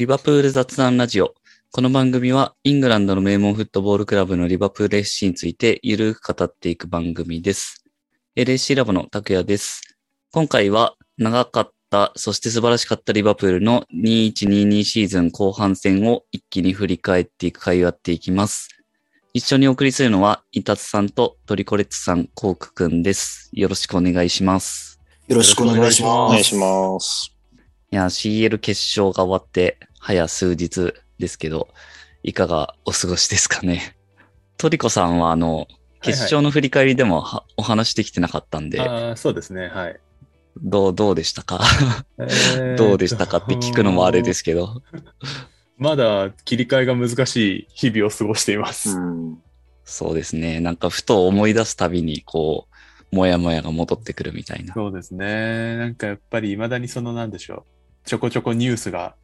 リバプール雑談ラジオ。この番組はイングランドの名門フットボールクラブのリバプール FC についてゆるく語っていく番組です。LSC ラボの拓也です。今回は長かった、そして素晴らしかったリバプールの2122シーズン後半戦を一気に振り返っていく回をやっていきます。一緒にお送りするのは、イタツさんとトリコレッツさん、コークくんです。よろしくお願いします。よろしくお願いしおます。願いします。いや、CL 決勝が終わって、早数日ですけど、いかがお過ごしですかね。トリコさんは、あの、決勝の振り返りでもはお話できてなかったんで、ああ、そうですね。はい。どう、どうでしたか？えー どうでしたかって聞くのもあれですけど。まだ切り替えが難しい日々を過ごしています。うんそうですね。なんか、ふと思い出すたびに、こう、もやもやが戻ってくるみたいな。そうですね。なんかやっぱり未だにそのなんでしょう。ちょこちょこニュースが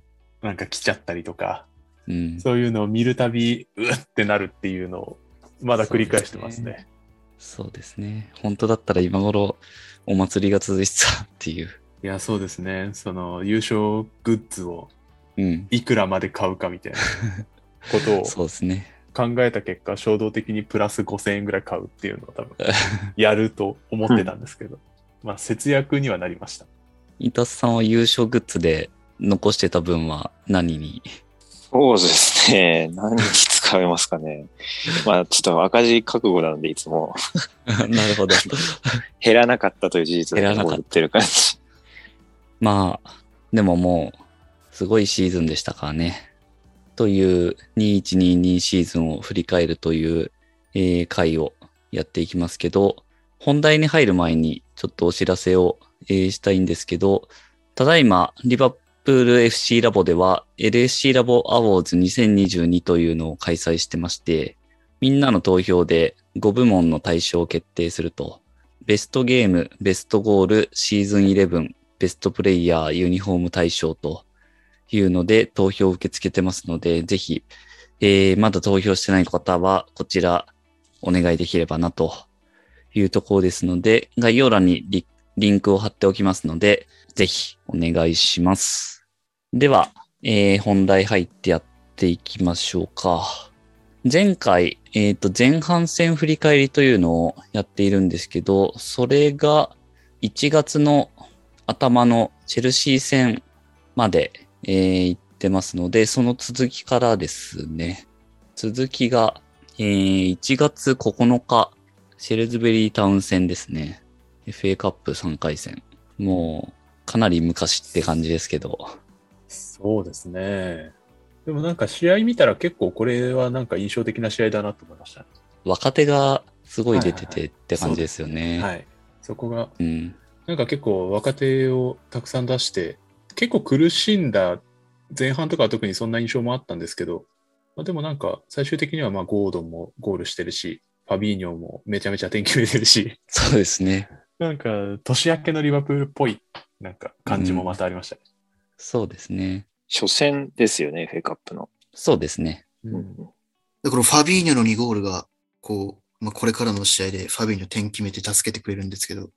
なんか来ちゃったりとか、うん。そういうのを見るたび、うっってなるっていうのをまだ繰り返してますね。そうですね。本当だったら今頃、お祭りが続いてたっていう。いや、そうですね。その優勝グッズをうん。いくらまで買うかみたいなことを そうですね。考えた結果、衝動的にプラス5000円ぐらい買うっていうのを多分 やると思ってたんですけど、まあ節約にはなりました。伊達さんは優勝グッズで残してた分は何に？そうですね。何に使えますかね。まあ、ちょっと赤字覚悟なので、いつも なるほど。減らなかったという事実減らなかってる感じ。まあ、でももう、すごいシーズンでしたからね。という2122シーズンを振り返るという、えー回をやっていきますけど、本題に入る前にちょっとお知らせを、えーしたいんですけど、ただいま、リバプール FC ラボでは LSC ラボアワーズ2022というのを開催してまして、みんなの投票で5部門の対象を決定すると、ベストゲーム、ベストゴール、シーズン11、ベストプレイヤー、ユニフォーム対象というので投票を受け付けてますので、ぜひ、えーまだ投票してない方はこちらお願いできればなというところですので、概要欄にリンクを貼っておきますので、ぜひお願いします。では、えー本題入ってやっていきましょうか。前回、えっ、と、前半戦振り返りというのをやっているんですけど、それが1月の頭のチェルシー戦まで、えー行ってますので、その続きからですね。続きが、えー1月9日、シェルズベリータウン戦ですね。FA カップ3回戦。もう、かなり昔って感じですけど。そうですね。でもなんか試合見たら結構これはなんか印象的な試合だなと思いましたね。若手がすごい出てはいはいはいてって感じですよね。はい。そこが、うん。なんか結構若手をたくさん出して、結構苦しんだ前半とかは特にそんな印象もあったんですけど、まあ、でもなんか最終的にはまあゴードンもゴールしてるし、ファビーニョもめちゃめちゃ点決めてるし、そうですね。なんか年明けのリバプールっぽいなんか感じもまたありましたね。そうですね。初戦ですよね、FA カップの。そうですね。うんだからファビーニョの2ゴールが、こう、まあ、これからの試合でファビーニョ点決めて助けてくれるんですけど、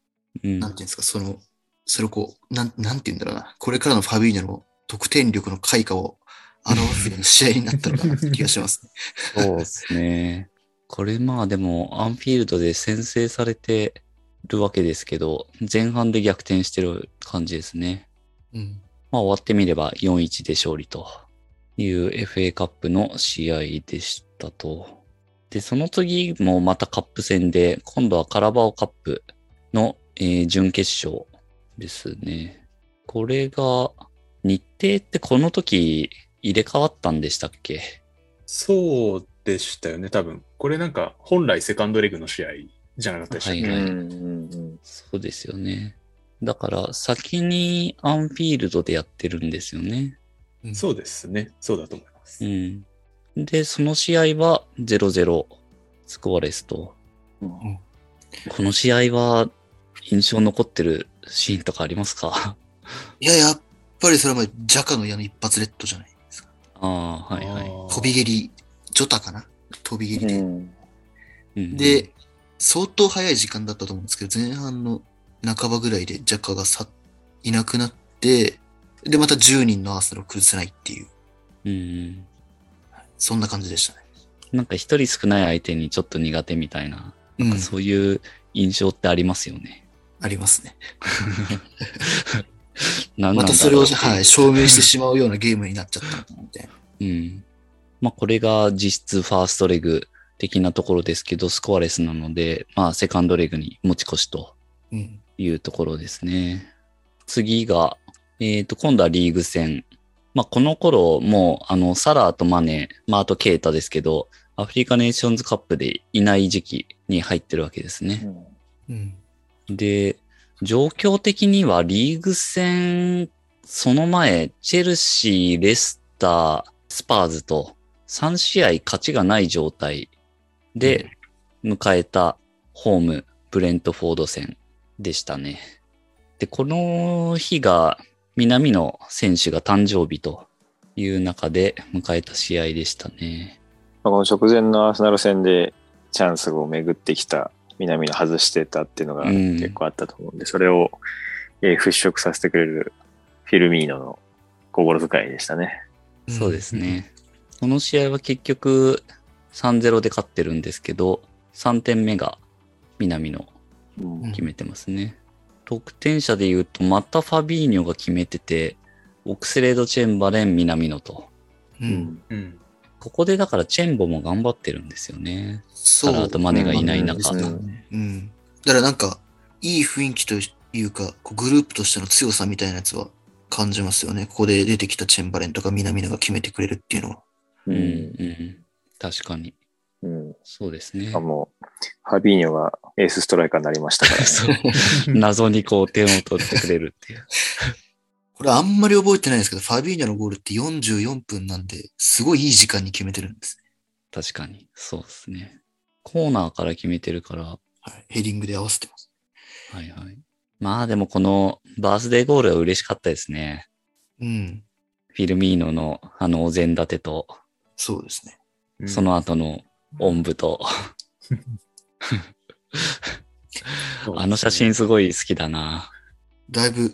うんなんていうんですか、その、それをこう、なん、なんて言うんだろうな、これからのファビーニョの得点力の開花を表すような試合になったのかなって気がしますね。そうですね。これまあでも、アンフィールドで先制されてるわけですけど、前半で逆転してる感じですね。うん。まあ終わってみれば4-1で勝利という FA カップの試合でしたと。で、その次もまたカップ戦で、今度はカラバオカップの、えー準決勝ですね。これが、日程ってこの時入れ替わったんでしたっけ？そうでしたよね、多分。これなんか本来セカンドレグの試合じゃなかったでしたっけ、はいはいそうですよね。だから先にアンフィールドでやってるんですよね。そうですね。そうだと思います。うん。で、その試合は0-0スコアレスと。うんこの試合は印象残ってるシーンとかありますか？いや、やっぱりそれはまあジャカの矢の一発レッドじゃないですか。ああ、はいはい。飛び蹴り、ジョタかな？飛び蹴りで。うんうんで、相当早い時間だったと思うんですけど、前半の半ばぐらいでジャカがさいなくなって、で、また10人のアーセナルを崩せないっていう。うん。そんな感じでしたね。なんか一人少ない相手にちょっと苦手みたいな、うん。そういう印象ってありますよね。ありますね。またそれを、はい、証明してしまうようなゲームになっちゃったみたいな。うん。まあこれが実質ファーストレグ的なところですけど、スコアレスなので、まあセカンドレグに持ち越しとうん。いうところですね。次が、えっ、と、今度はリーグ戦。まあこの頃、もう、あの、サラーとマネ、まああとケイタですけど、アフリカネーションズカップでいない時期に入ってるわけですね。うんうん。で、状況的にはリーグ戦、その前、チェルシー、レスター、スパーズと3試合勝ちがない状態で迎えたホーム、ブレントフォード戦でしたね。で、この日が南の選手が誕生日という中で迎えた試合でしたね。まあこの直前のアーセナル戦でチャンスを巡ってきた南の外してたっていうのがうん結構あったと思うんで、それを、えー払拭させてくれるフィルミーノの心遣いでしたね。そうですね。この試合は結局3-0で勝ってるんですけど、3点目が南野うんうん決めてますね。得点者で言うと、またファビーニョが決めてて、オクセレード・チェンバレン、南野と。う。うんんうん。ここでだからチェンボも頑張ってるんですよね。そう。サラーとマネがいない中。うんうんうん。だからなんか、いい雰囲気というか、グループとしての強さみたいなやつは感じますよね。ここで出てきたチェンバレンとか南野が決めてくれるっていうのは。うん、ううんん。確かに。うんそうですねあ。もう、ファビーニョがエースストライカーになりましたから、ね。そう。謎にこう点を取ってくれるっていう。これあんまり覚えてないですけど、ファビーニャのゴールって44分なんで、すごいいい時間に決めてるんですね。確かに。そうですね。コーナーから決めてるから、はい。ヘディングで合わせてます。はいはい。まあでもこのバースデーゴールは嬉しかったですね。うん。フィルミーノのあのお膳立てと、そうですね。その後のおんぶと、あの写真すごい好きだな。だいぶ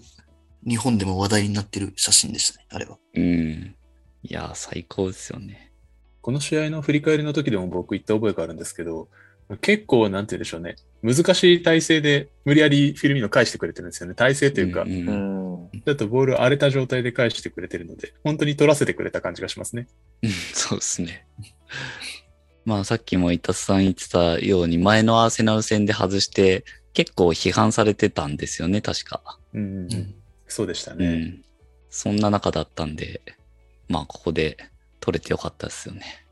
日本でも話題になってる写真でしたね、あれは。うん。いや、最高ですよね。この試合の振り返りの時でも僕言った覚えがあるんですけど、結構、なんて言うんでしょうね。難しい体勢で無理やりフィルミーノ返してくれてるんですよね。体勢というか、んんうん。だとボール荒れた状態で返してくれてるので、本当に取らせてくれた感じがしますね。うんそうですね。まあさっきもイタスさん言ってたように前のアーセナル戦で外して結構批判されてたんですよね、確か。うんうん。そうでしたうね。ん。そんな中だったんで、まあここで取れてよかったですよね。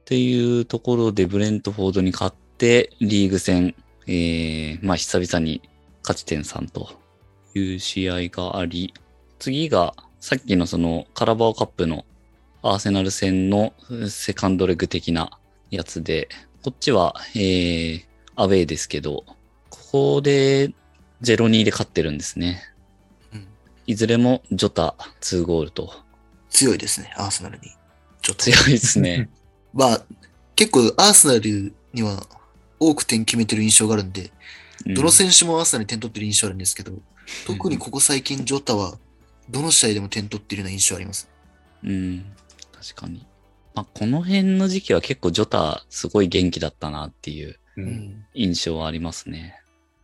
っていうところでブレントフォードに勝ってリーグ戦、えー、まあ久々に勝ち点3という試合があり、次がさっきのそのカラバオカップのアーセナル戦のセカンドレグ的なやつで、こっちは、えー、アウェーですけど、ここで0-2で勝ってるんですね。うん、いずれもジョタ2ゴールと。強いですね、アーセナルに。ちょっと。強いですね。まあ、結構アーセナルには多く点決めてる印象があるんで、どの選手もアーセナルに点取ってる印象あるんですけど、特にここ最近ジョタはどの試合でも点取ってるような印象あります。うん、確かに。まあ、この辺の時期は結構ジョタすごい元気だったなっていうううんん。印象はありますね。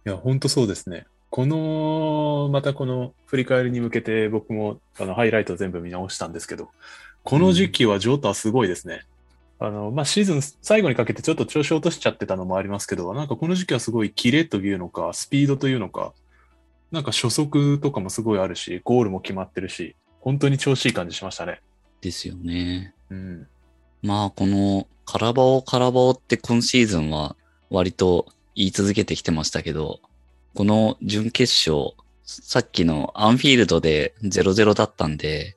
いや、本当そうですね。この、またこの振り返りに向けて僕もあのハイライト全部見直したんですけど、この時期はジョータすごいですね。あの、まあ、シーズン最後にかけてちょっと調子落としちゃってたのもありますけど、なんかこの時期はすごいキレというのか、スピードというのか、なんか初速とかもすごいあるし、ゴールも決まってるし、本当に調子いい感じしましたね。ですよね。うん。まあ、このカラバオカラバオって今シーズンは割と言い続けてきてましたけど、この準決勝、さっきのアンフィールドで0-0だったんで、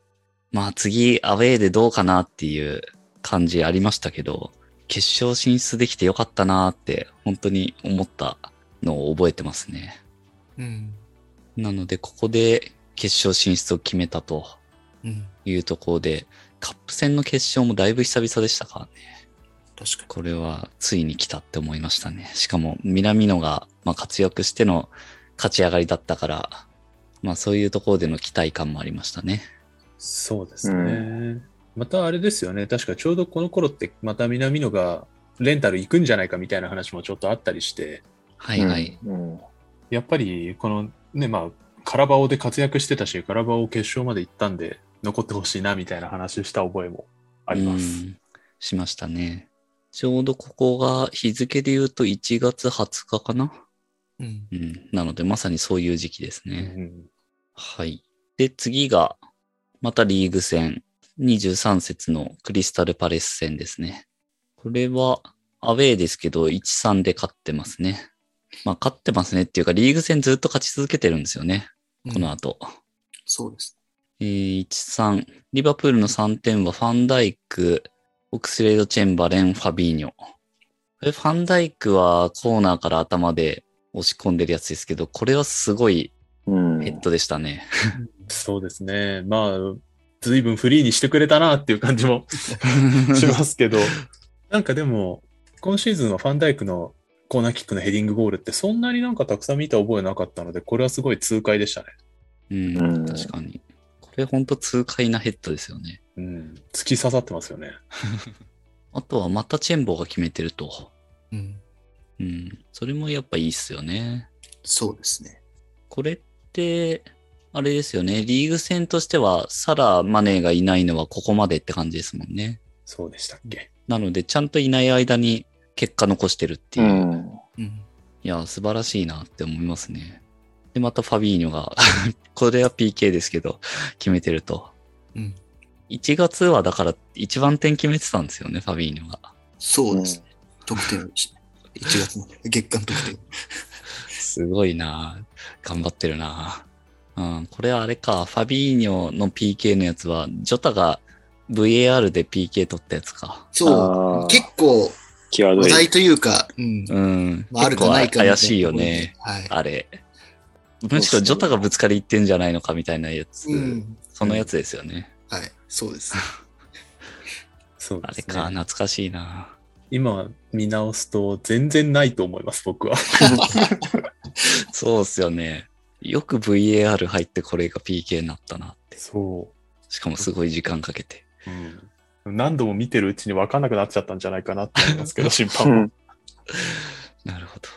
まあ次アウェーでどうかなっていう感じありましたけど、決勝進出できてよかったなって本当に思ったのを覚えてますね。うん。なのでここで決勝進出を決めたとうん。いうところで、カップ戦の決勝もだいぶ久々でしたからね。確かこれはついに来たって思いましたね。しかも南野がまあ活躍しての勝ち上がりだったから、まあそういうところでの期待感もありましたね。そうですね。またあれですよね。確かちょうどこの頃って、また南野がレンタル行くんじゃないかみたいな話もちょっとあったりして、はいはい。うん。やっぱりこのね、まあ、カラバオで活躍してたし、カラバオ決勝まで行ったんで、残ってほしいなみたいな話した覚えもあります。うんしましたね。ちょうどここが日付で言うと1月20日かなうん。うん。なのでまさにそういう時期ですね。うんはい。で、次が、またリーグ戦、23節のクリスタルパレス戦ですね。これは、アウェーですけど、1-3で勝ってますね。まあ、勝ってますねっていうか、リーグ戦ずっと勝ち続けてるんですよね。この後。そうです。えー、1-3。リバプールの3点は、ファンダイク、オクスレード・チェンバレン、ファビーニョ。これ、ファンダイクはコーナーから頭で押し込んでるやつですけど、これはすごいうん。ヘッドでしたね。そうですね。まあ、随分フリーにしてくれたなっていう感じも しますけど、なんかでも、今シーズンはファンダイクのコーナーキックのヘディングゴールってそんなになんかたくさん見た覚えなかったので、これはすごい痛快でしたね。うん、うん確かに。これほんと痛快なヘッドですよね。うん。突き刺さってますよね。あとはまたチェンボが決めてると。うん。うん。それもやっぱいいっすよね。そうですね。これって、あれですよね。リーグ戦としては、サラ・マネーがいないのはここまでって感じですもんね。そうでしたっけ。なので、ちゃんといない間に結果残してるっていう。いうん。うん。や、素晴らしいなって思いますね。で、またファビーニョが、これは PK ですけど、決めてると。うん。1月はだから一番点決めてたんですよね、ファビーニョが。そうですね。得点ですね。1月の月間得点。すごいな頑張ってるなうん、これはあれか、ファビーニョの PK のやつは、ジョタが VAR で PK 取ったやつか。そう。結構際どい。話題というか、うん。うん。まあ、あるかないか怪しいよね。はい。あれ。むしろジョタがぶつかりいってんじゃないのかみたいなやつ。うん。そのやつですよね。はい。そうです。そうですね。あれか、懐かしいな今見直すと全然ないと思います、僕は。そうっすよね。よく VAR 入ってこれが PK になったなって。そしかもすごい時間かけて。う。うん。何度も見てるうちに分かんなくなっちゃったんじゃないかなって思いますけど、審う判も。んなるほど。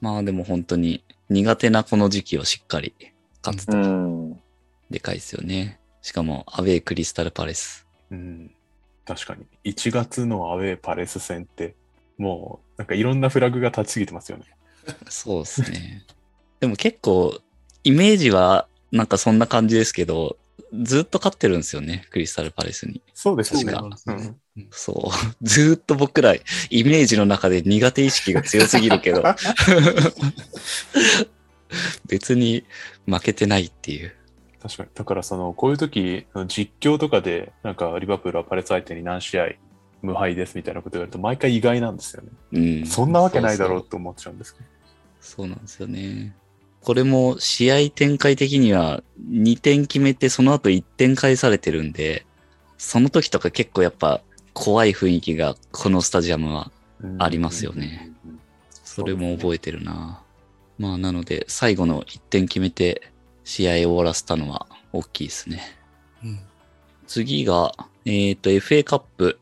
まあでも本当に苦手なこの時期をしっかり勝つとうん。でかいですよね。しかもアウェークリスタルパレス。うん。確かに。1月のアウェーパレス戦って、もう、なんかいろんなフラグが立ちすぎてますよね。そうですね。でも結構イメージはなんかそんな感じですけど、ずっと勝ってるんですよね、クリスタルパレスに。そうです確かね。そうなんですねうんそう。ずーっと僕らイメージの中で苦手意識が強すぎるけど、別に負けてないっていう。確かに。だからその、こういう時、実況とかで、なんかリバプールはパレス相手に何試合無敗ですみたいなこと言われると、毎回意外なんですよね。うん。そんなわけないだろうと思っちゃうんですけど。そうそうなんですよね。これも試合展開的には2点決めてその後1点返されてるんで、その時とか結構やっぱ怖い雰囲気がこのスタジアムはありますよね。それも覚えてるな。まあなので最後の1点決めて試合を終わらせたのは大きいですね。うん。次が、えっ、と、FA カップ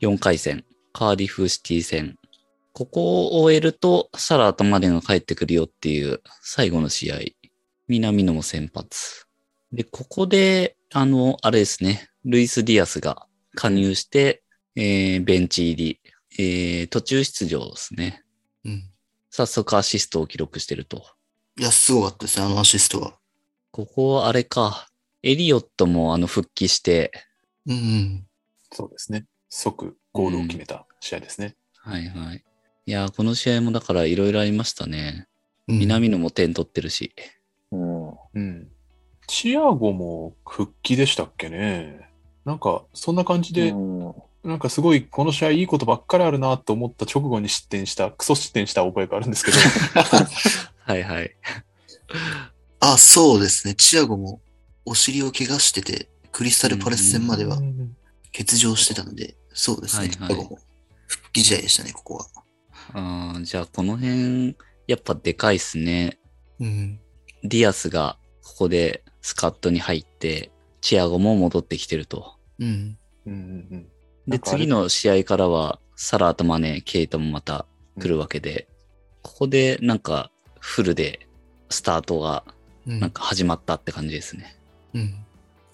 4回戦、カーディフシティ戦。ここを終えると、サラとマネが帰ってくるよっていう最後の試合。南野も先発。で、ここで、あの、あれですね、ルイス・ディアスが加入して、えーベンチ入り、えー途中出場ですね。うん。早速アシストを記録してると。いや、すごかったですね、あのアシストは。ここ、あれか、エリオットもあの復帰して、うんうん。そうですね。即ゴールを決めた試合ですね。はいはい。いやー、この試合もだからいろいろありましたね。うん南野も点取ってるし。うん。うん。チアゴも復帰でしたっけね。なんか、そんな感じで、うんなんかすごいこの試合いいことばっかりあるなと思った直後に失点した、クソ失点した覚えがあるんですけど。はいはい。あ、そうですね。チアゴもお尻を怪我してて、クリスタルパレス戦まではうん欠場してたので、そうですね。はいはいチアゴも復帰試合でしたね、ここは。あーじゃあこの辺、やっぱでかいっすね。うん。ディアスがここでスカッドに入って、チアゴも戻ってきてると。うん。うんうんうん。なで、次の試合からは、サラーとマネ、ケイタもまた来るわけで、ここでなんかフルでスタートがうんなんか始まったって感じですね。うん。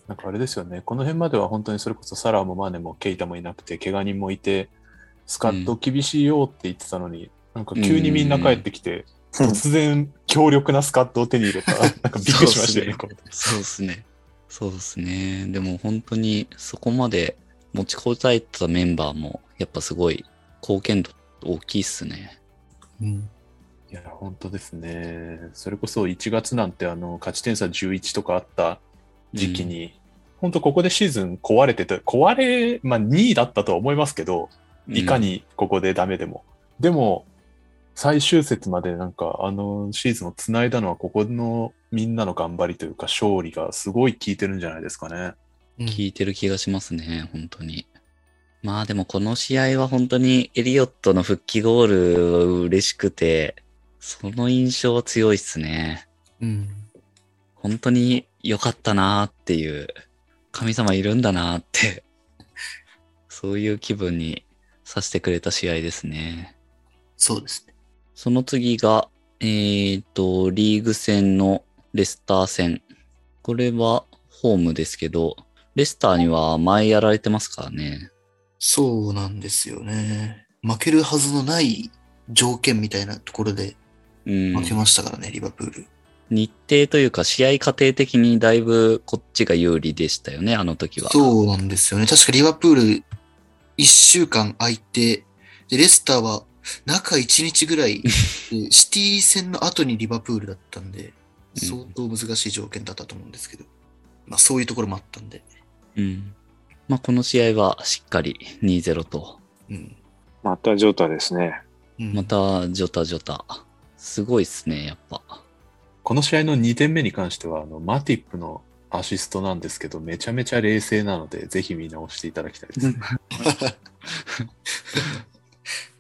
なんかあれですよね、この辺までは本当にそれこそサラーもマネもケイタもいなくて、怪我人もいて、スカット厳しいよって言ってたのに、なんか急にみんな帰ってきて、突然強力なスカットを手に入れた。なんかびっくりしましたよね、そうですね。そうですね。でも本当にそこまで持ちこたえたメンバーもやっぱすごい貢献度大きいっすね。うん。いや、本当ですね。それこそ1月なんてあの勝ち点差11とかあった時期に、本当ここでシーズン壊れてて、壊れ、まあ2位だったとは思いますけど、いかにここでダメでも。でも、最終節までなんかあのシーズンを繋いだのはここのみんなの頑張りというか勝利がすごい効いてるんじゃないですかね。うん聞いてる気がしますね、本当に。まあでもこの試合は本当にエリオットの復帰ゴール嬉しくて、その印象は強いっすね。うん。本当に良かったなーっていう、神様いるんだなーって、そういう気分にさせてくれた試合ですね。そうですね。その次が、えーと、リーグ戦のレスター戦。これはホームですけど、レスターには前やられてますからね。そうなんですよね。負けるはずのない条件みたいなところでうん。負けましたからね、リバプール。日程というか試合過程的にだいぶこっちが有利でしたよね、あの時は。そうなんですよね。確かリバプール1週間空いて、で、レスターは中1日ぐらいで、シティ戦の後にリバプールだったんで、うん相当難しい条件だったと思うんですけど、まあそういうところもあったんで、うん。まあ、この試合はしっかり2-0と。うん。またジョータですね。うんまた、ジョタジョタ。すごいっすね、やっぱ。この試合の2点目に関してはあのマティップのアシストなんですけど、めちゃめちゃ冷静なので、ぜひ見直していただきたいです。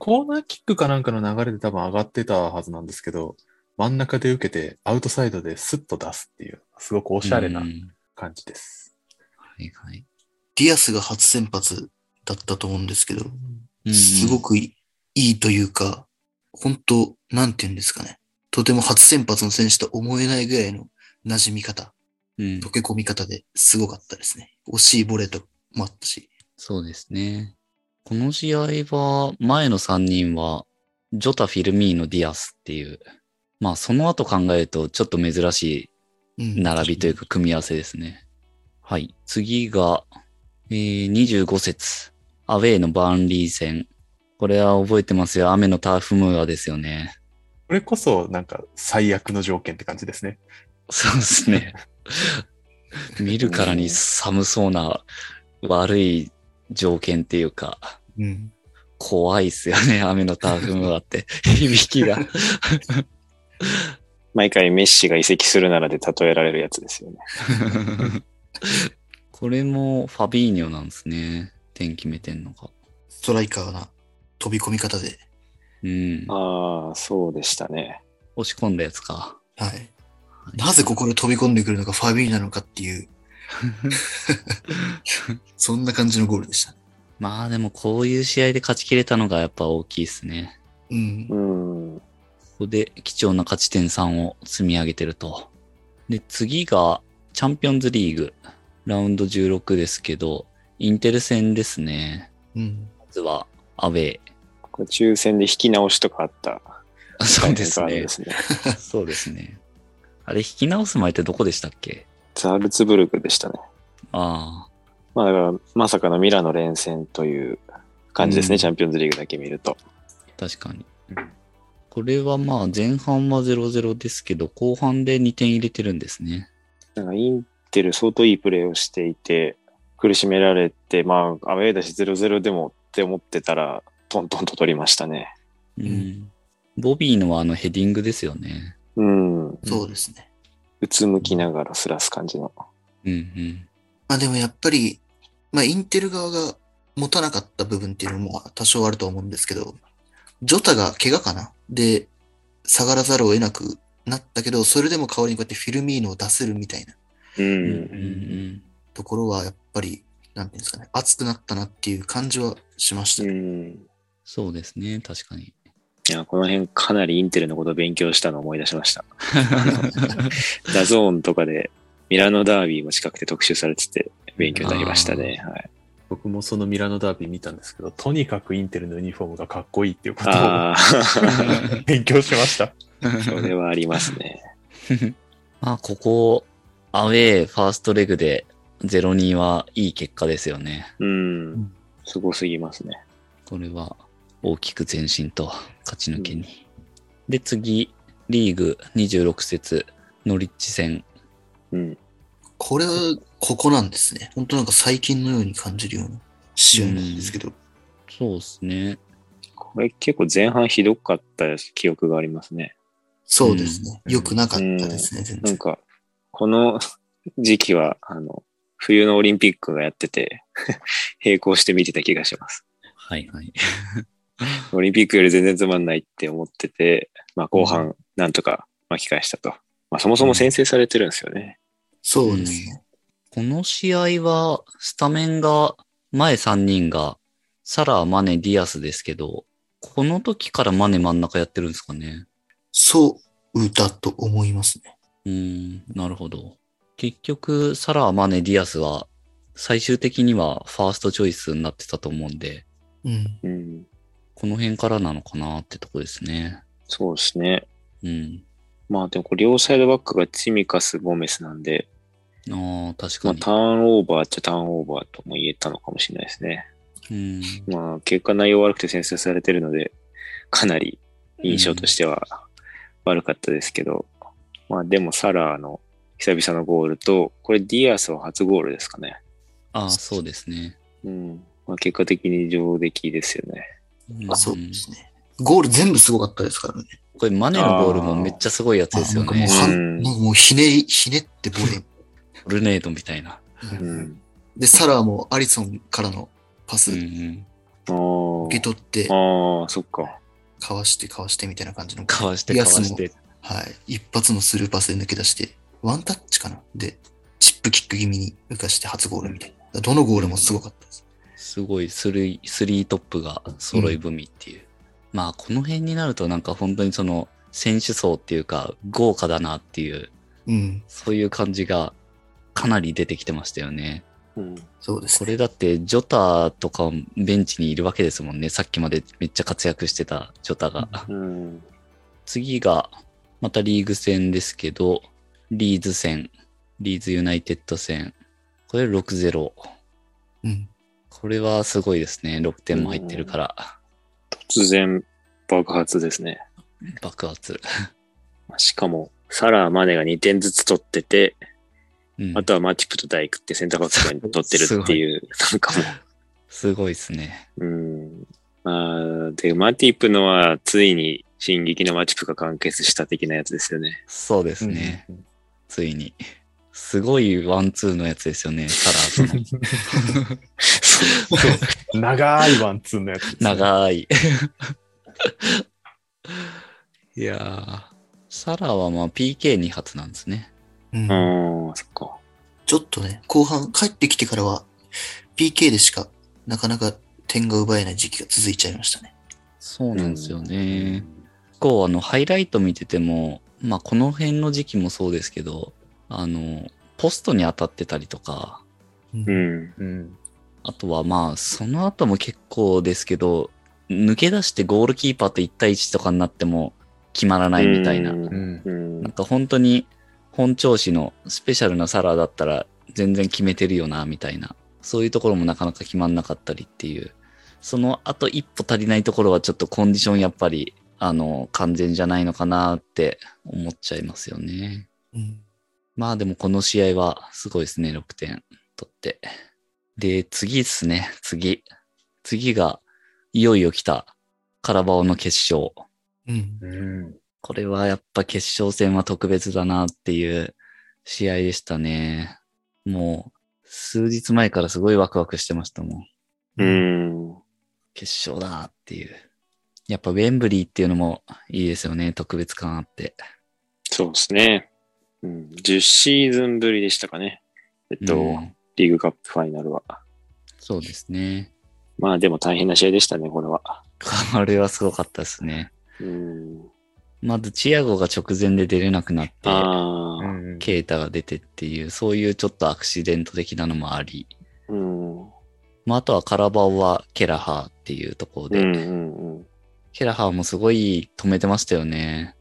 コーナーキックかなんかの流れで多分上がってたはずなんですけど、真ん中で受けてアウトサイドでスッと出すっていう、すごくおしゃれなうん感じです。はいはい。ディアスが初先発だったと思うんですけど、うんすごくいいいいというか、本当なんて言うんですかね。とても初先発の選手と思えないぐらいの馴染み方、うん溶け込み方ですごかったですね。惜しいボレートもあったし。そうですね。この試合は、前の3人は、ジョタ、フィルミーノ、ディアスっていう、まあその後考えるとちょっと珍しうんい並びというか組み合わせですね。はい。次が、えー、25節。アウェイのバーンリー戦。これは覚えてますよ。雨のターフムーアですよね。これこそなんか最悪の条件って感じですね。そうですね。見るからに寒そうな悪い条件っていうか、うん。怖いっすよね。雨のターフムーアって。響きが。毎回メッシが移籍するならで例えられるやつですよね。これもファビーニョなんですね。点決めてんのが。ストライカーな飛び込み方で。うん。ああ、そうでしたね。押し込んだやつか。はい。なぜここで飛び込んでくるのがファビーなのかっていう、そんな感じのゴールでした。まあでもこういう試合で勝ち切れたのがやっぱ大きいですね。うんう。ん。ここで貴重な勝ち点3を積み上げてると。で、次がチャンピオンズリーグ。ラウンド16ですけど、インテル戦ですね。うん。まずはアウェイ。これ抽選で引き直しとかあった。そうで。すね。そうですね。あれ引き直す前ってどこでしたっけ？ザルツブルクでしたね。ああ。まあだから、まさかのミラノ連戦という感じですね、うんチャンピオンズリーグだけ見ると。確かにうん。これはまあ前半は0-0ですけど、後半で2点入れてるんですね。なんかインテル相当いいプレーをしていて、苦しめられて、まあ、アウェーだし0-0でもって思ってたら、トントンと取りましたね。うん。んボビーのはあのヘディングですよね。うん。そうですね。うつむきながらすらす感じの。うんうん。まあでもやっぱり、まあインテル側が持たなかった部分っていうのもまあ多少あると思うんですけど、ジョタが怪我かなで、下がらざるを得なくなったけど、それでも代わりにこうやってフィルミーノを出せるみたいなう。うんんうんところはやっぱりなんていうんですかね、熱くなったなっていう感じはしましたうね。ん。そうですね、確かに。いや、この辺かなりインテルのことを勉強したのを思い出しました。ダゾーンとかでミラノダービーも近くて特集されてて勉強になりましたね。はい。僕もそのミラノダービー見たんですけど、とにかくインテルのユニフォームがかっこいいっていうことをああ、勉強しました。それはありますね。まあ、ここ、アウェー、ファーストレグで0-2はいい結果ですよね。うん。すごすぎますね。これは大きく前進と勝ち抜けに。で、次、リーグ26節、ノリッチ戦。うん。これは、ここなんですね。本当なんか最近のように感じるような試合なんですけど。そうですね。これ結構前半ひどかった記憶がありますね。そうですね。うん良くなかったですね、全然。なんか、この 時期は、あの、冬のオリンピックがやってて、並行して見てた気がします。はいはい。オリンピックより全然つまんないって思ってて、まあ後半なんとか巻き返したと。まあそもそも先制されてるんですよね。そうですね。この試合は、スタメンが、前3人が、サラ、マネ、ディアスですけど、この時からマネ真ん中やってるんですかね。そうだと思いますね。うーん、なるほど。結局、サラ、マネ、ディアスは、最終的にはファーストチョイスになってたと思うんで、うん。うん。この辺からなのかなってとこですね。そうですね。うん。まあでもこれ両サイドバックがチミカス、ゴメスなんで、ああ、確かに。まあターンオーバーっちゃターンオーバーとも言えたのかもしれないですね。うん。まあ結果内容悪くて先制されてるので、かなり印象としては悪かったですけど、まあでもサラーの久々のゴールと、これディアスは初ゴールですかね。ああ、そうですね。うん。まあ結果的に上出来ですよね。うんそうですね。ゴール全部すごかったですからね。これマネのゴールもめっちゃすごいやつですよねもう。はうんんなんかもうひねり、ひねってボレー。ルネードみたいな。うん。で、サラーもアリソンからのパスうんう受け取って、あ。ああ、そっか。かわしてかわしてみたいな感じの。かわしてかわして。はい。一発のスルーパスで抜け出して、ワンタッチかなで、チップキック気味に浮かして初ゴールみたいな。どのゴールもすごかったです。すごいスリー、スリートップが揃い踏みっていう。まあ、この辺になるとなんか本当にその選手層っていうか豪華だなっていう、うん。そういう感じがかなり出てきてましたよね。うん。そうですね。これだってジョタとかベンチにいるわけですもんね。さっきまでめっちゃ活躍してたジョタが。うん。次がまたリーグ戦ですけど、リーズ戦、リーズユナイテッド戦。これ6-0。うん。これはすごいですね。6点も入ってるから。突然爆発ですね。爆発。しかも、サラー、マネが2点ずつ取ってて、うんあとはマティプとダイクってセンターバックが取ってるっていう、なんかもすごいですね。う、うん。まあ、で、マティプのはついに進撃のマティプが完結した的なやつですよね。そうですね。うんついに。すごいワンツーのやつですよね。サラーとの。長いワンツーのやつですね、長い。いやー、サラーはまあ PK2 発なんですね。うんそっか。ちょっとね、後半帰ってきてからは、PK でしかなかなか点が奪えない時期が続いちゃいましたね。そうなんですよね。こう、あの、ハイライト見てても、まあ、この辺の時期もそうですけど、あの、ポストに当たってたりとか、うんうん。うん。あとはまあ、その後も結構ですけど、抜け出してゴールキーパーと1対1とかになっても決まらないみたいな。うんなんか本当に本調子のスペシャルなサラーだったら全然決めてるよな、みたいな。そういうところもなかなか決まんなかったりっていう。その後一歩足りないところはちょっとコンディションやっぱり、あの、完全じゃないのかなって思っちゃいますよね。うんまあでもこの試合はすごいですね、6点取って。で、次ですね、次。次が、いよいよ来た、カラバオの決勝。うんうん。これはやっぱ決勝戦は特別だなっていう試合でしたね。もう、数日前からすごいワクワクしてましたもん。うん。決勝だっていう。やっぱウェンブリーっていうのもいいですよね、特別感あって。そうですね。うん。10シーズンぶりでしたかね。えっと、うんリーグカップファイナルは。そうですね。まあでも大変な試合でしたね、これは。これはすごかったですね。うん。まずチアゴが直前で出れなくなって、ケイタが出てっていう、そういうちょっとアクシデント的なのもあり、うん。まあ、あとはカラバオはケラハーっていうところで、うんうんうん。ケラハーもすごい止めてましたよね。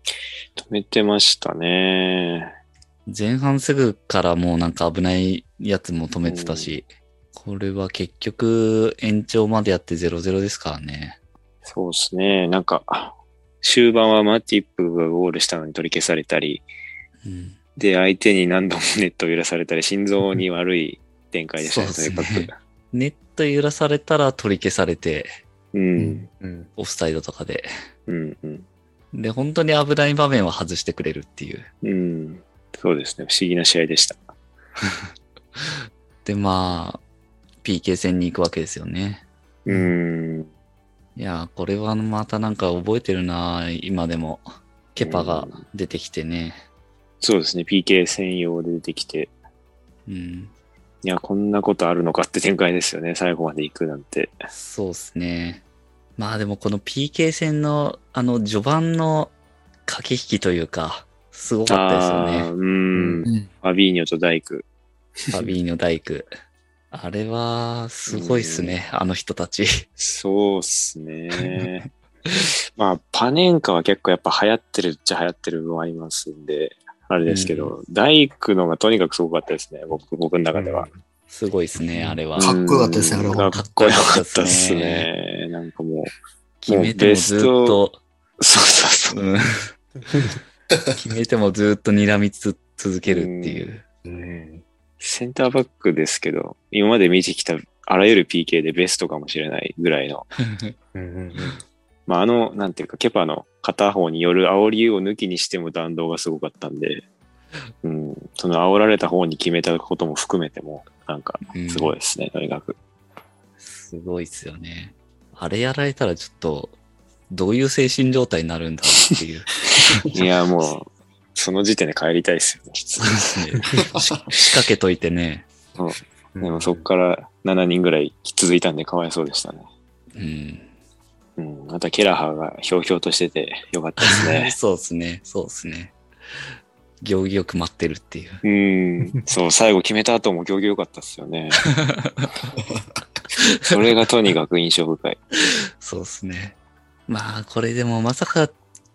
止めてましたね。前半すぐからもうなんか危ないやつも止めてたし、これは結局延長までやって0-0ですからね。そうですね。なんか、終盤はマティップがゴールしたのに取り消されたり、うん、で、相手に何度もネットを揺らされたり、心臓に悪い展開でしたね、そうとにかですねく。ネット揺らされたら取り消されて、うん。うん。オフサイドとかで。うん。うん。で、本当に危ない場面は外してくれるっていう。うん。そうですね。不思議な試合でした。で、まあ、PK 戦に行くわけですよね。うん。いやー、これはまたなんか覚えてるな今でも。ケパが出てきてね。そうですね。PK 専用で出てきて、うん。いや、こんなことあるのかって展開ですよね。最後まで行くなんて。そうですね。まあでもこの PK 戦のあの序盤の駆け引きというか、すごかったですよああ、ね。うん。うん。ファビーニョと大工。ファビーニョ大工。あれは、すごいっすね、あの人たち。そうっすね。まあ、パネンカは結構やっぱ流行ってるっちゃ流行ってる部分ありますんで、あれですけど、大工のがとにかくすごかったですね。僕、僕の中では。すごいっすね、あれは。かっこよかったですねあれはうんかっこよかったですね。なんかもう、決めてもずっと、そうそうそう。うん 決めてもずっと睨みつ続けるっていう。うん。センターバックですけど、今まで見てきたあらゆる PK でベストかもしれないぐらいの、うんうんまあ、あの、なんていうか、ケパの片方による煽りを抜きにしても弾道がすごかったんで、うん、その煽られた方に決めたことも含めても、なんか、うんすごいですね、とにかく。すごいっすよね。あれやられたらちょっと、どういう精神状態になるんだろうっていう。いや、もう、その時点で帰りたいですよね、普通そうですね。し 仕掛けといてね。うん。でもそっから7人ぐらい続いたんでかわいそうでしたね。うん。うん、またケラハーがひょうひょうとしててよかったですね。そうですね。そうですね。行儀よく待ってるっていう。うん、そう、最後決めた後も行儀良かったですよね。それがとにかく印象深い。そうですね。まあ、これでもまさか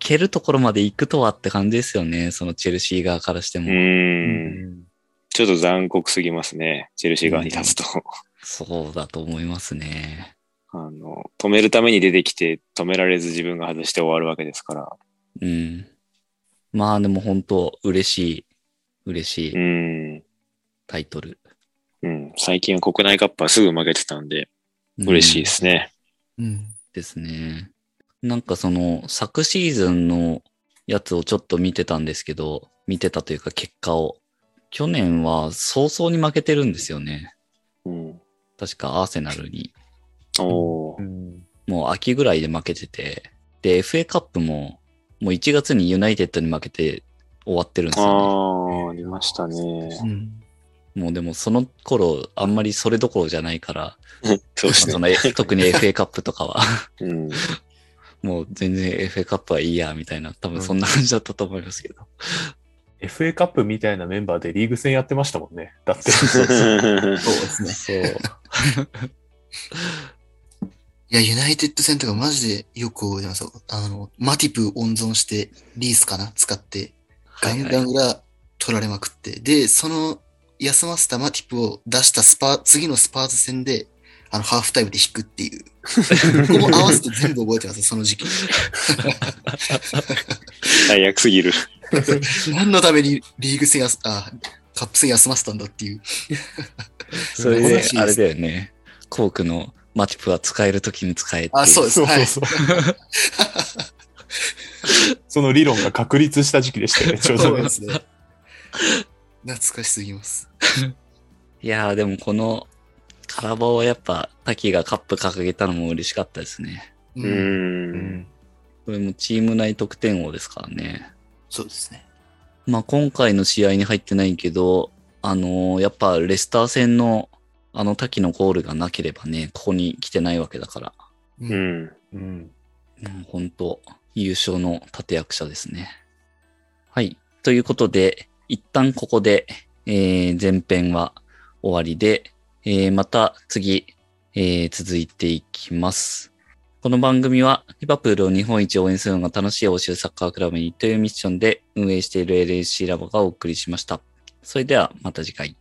蹴るところまで行くとはって感じですよね。そのチェルシー側からしても。う、うんん。ちょっと残酷すぎますね。チェルシー側に立つと。そうだと思いますね。あの、止めるために出てきて止められず自分が外して終わるわけですから。うん。まあでも本当嬉しい、嬉しういん。タイトル。うん。最近は国内カップはすぐ負けてたんで、嬉しいですね。うん。ですね。なんかその昨シーズンのやつをちょっと見てたんですけど、見てたというか結果を。去年は早々に負けてるんですよね。うん。確かアーセナルに。お。もう秋ぐらいで負けてて。で、FA カップももう1月にユナイテッドに負けて終わってるんですよああ、ありましたね。うん。ね。もうでもその頃あんまりそれどころじゃないから、特に FA カップとかは。うん。もう全然 FA カップはいいや、みたいな、多分そんな感じだったと思いますけど。FA カップみたいなメンバーでリーグ戦やってましたもんね。だって。そうですね。そう。いや、ユナイテッド戦とかマジでよく覚えてますよ。あの、マティプ温存して、リースかな使って、ガンガン裏取られまくって、で、その休ませたマティプを出したスパ、次のスパーズ戦で、あの、ハーフタイムで引くっていう。ここも合わせて全部覚えてますよ、その時期。最悪すぎる。何のためにリーグ戦やす、あ、カップ戦休ませたんだっていう。それ素晴らしいで、あれだよね。コークのマティプは使えるときに使えって。あ、そうです。そうはい。そうそう。その理論が確立した時期でしたよね、ちょうどねそうで。すね。懐かしすぎます。いやーでもこのカラバオはやっぱ滝がカップ掲げたのも嬉しかったですね。う。うん。これもチーム内得点王ですからね。そうですね。まあ今回の試合に入ってないけど、あのーやっぱレスター戦のあの滝のゴールがなければね、ここに来てないわけだから。う。ん。うん。うん、本当優勝の立役者ですね。はい。ということで、一旦ここで、えー前編は終わりで、えーまた次、えー続いていきます。この番組は、リバプールを日本一応援するのが楽しい欧州サッカークラブにというミッションで運営している LSC ラボがお送りしました。それではまた次回。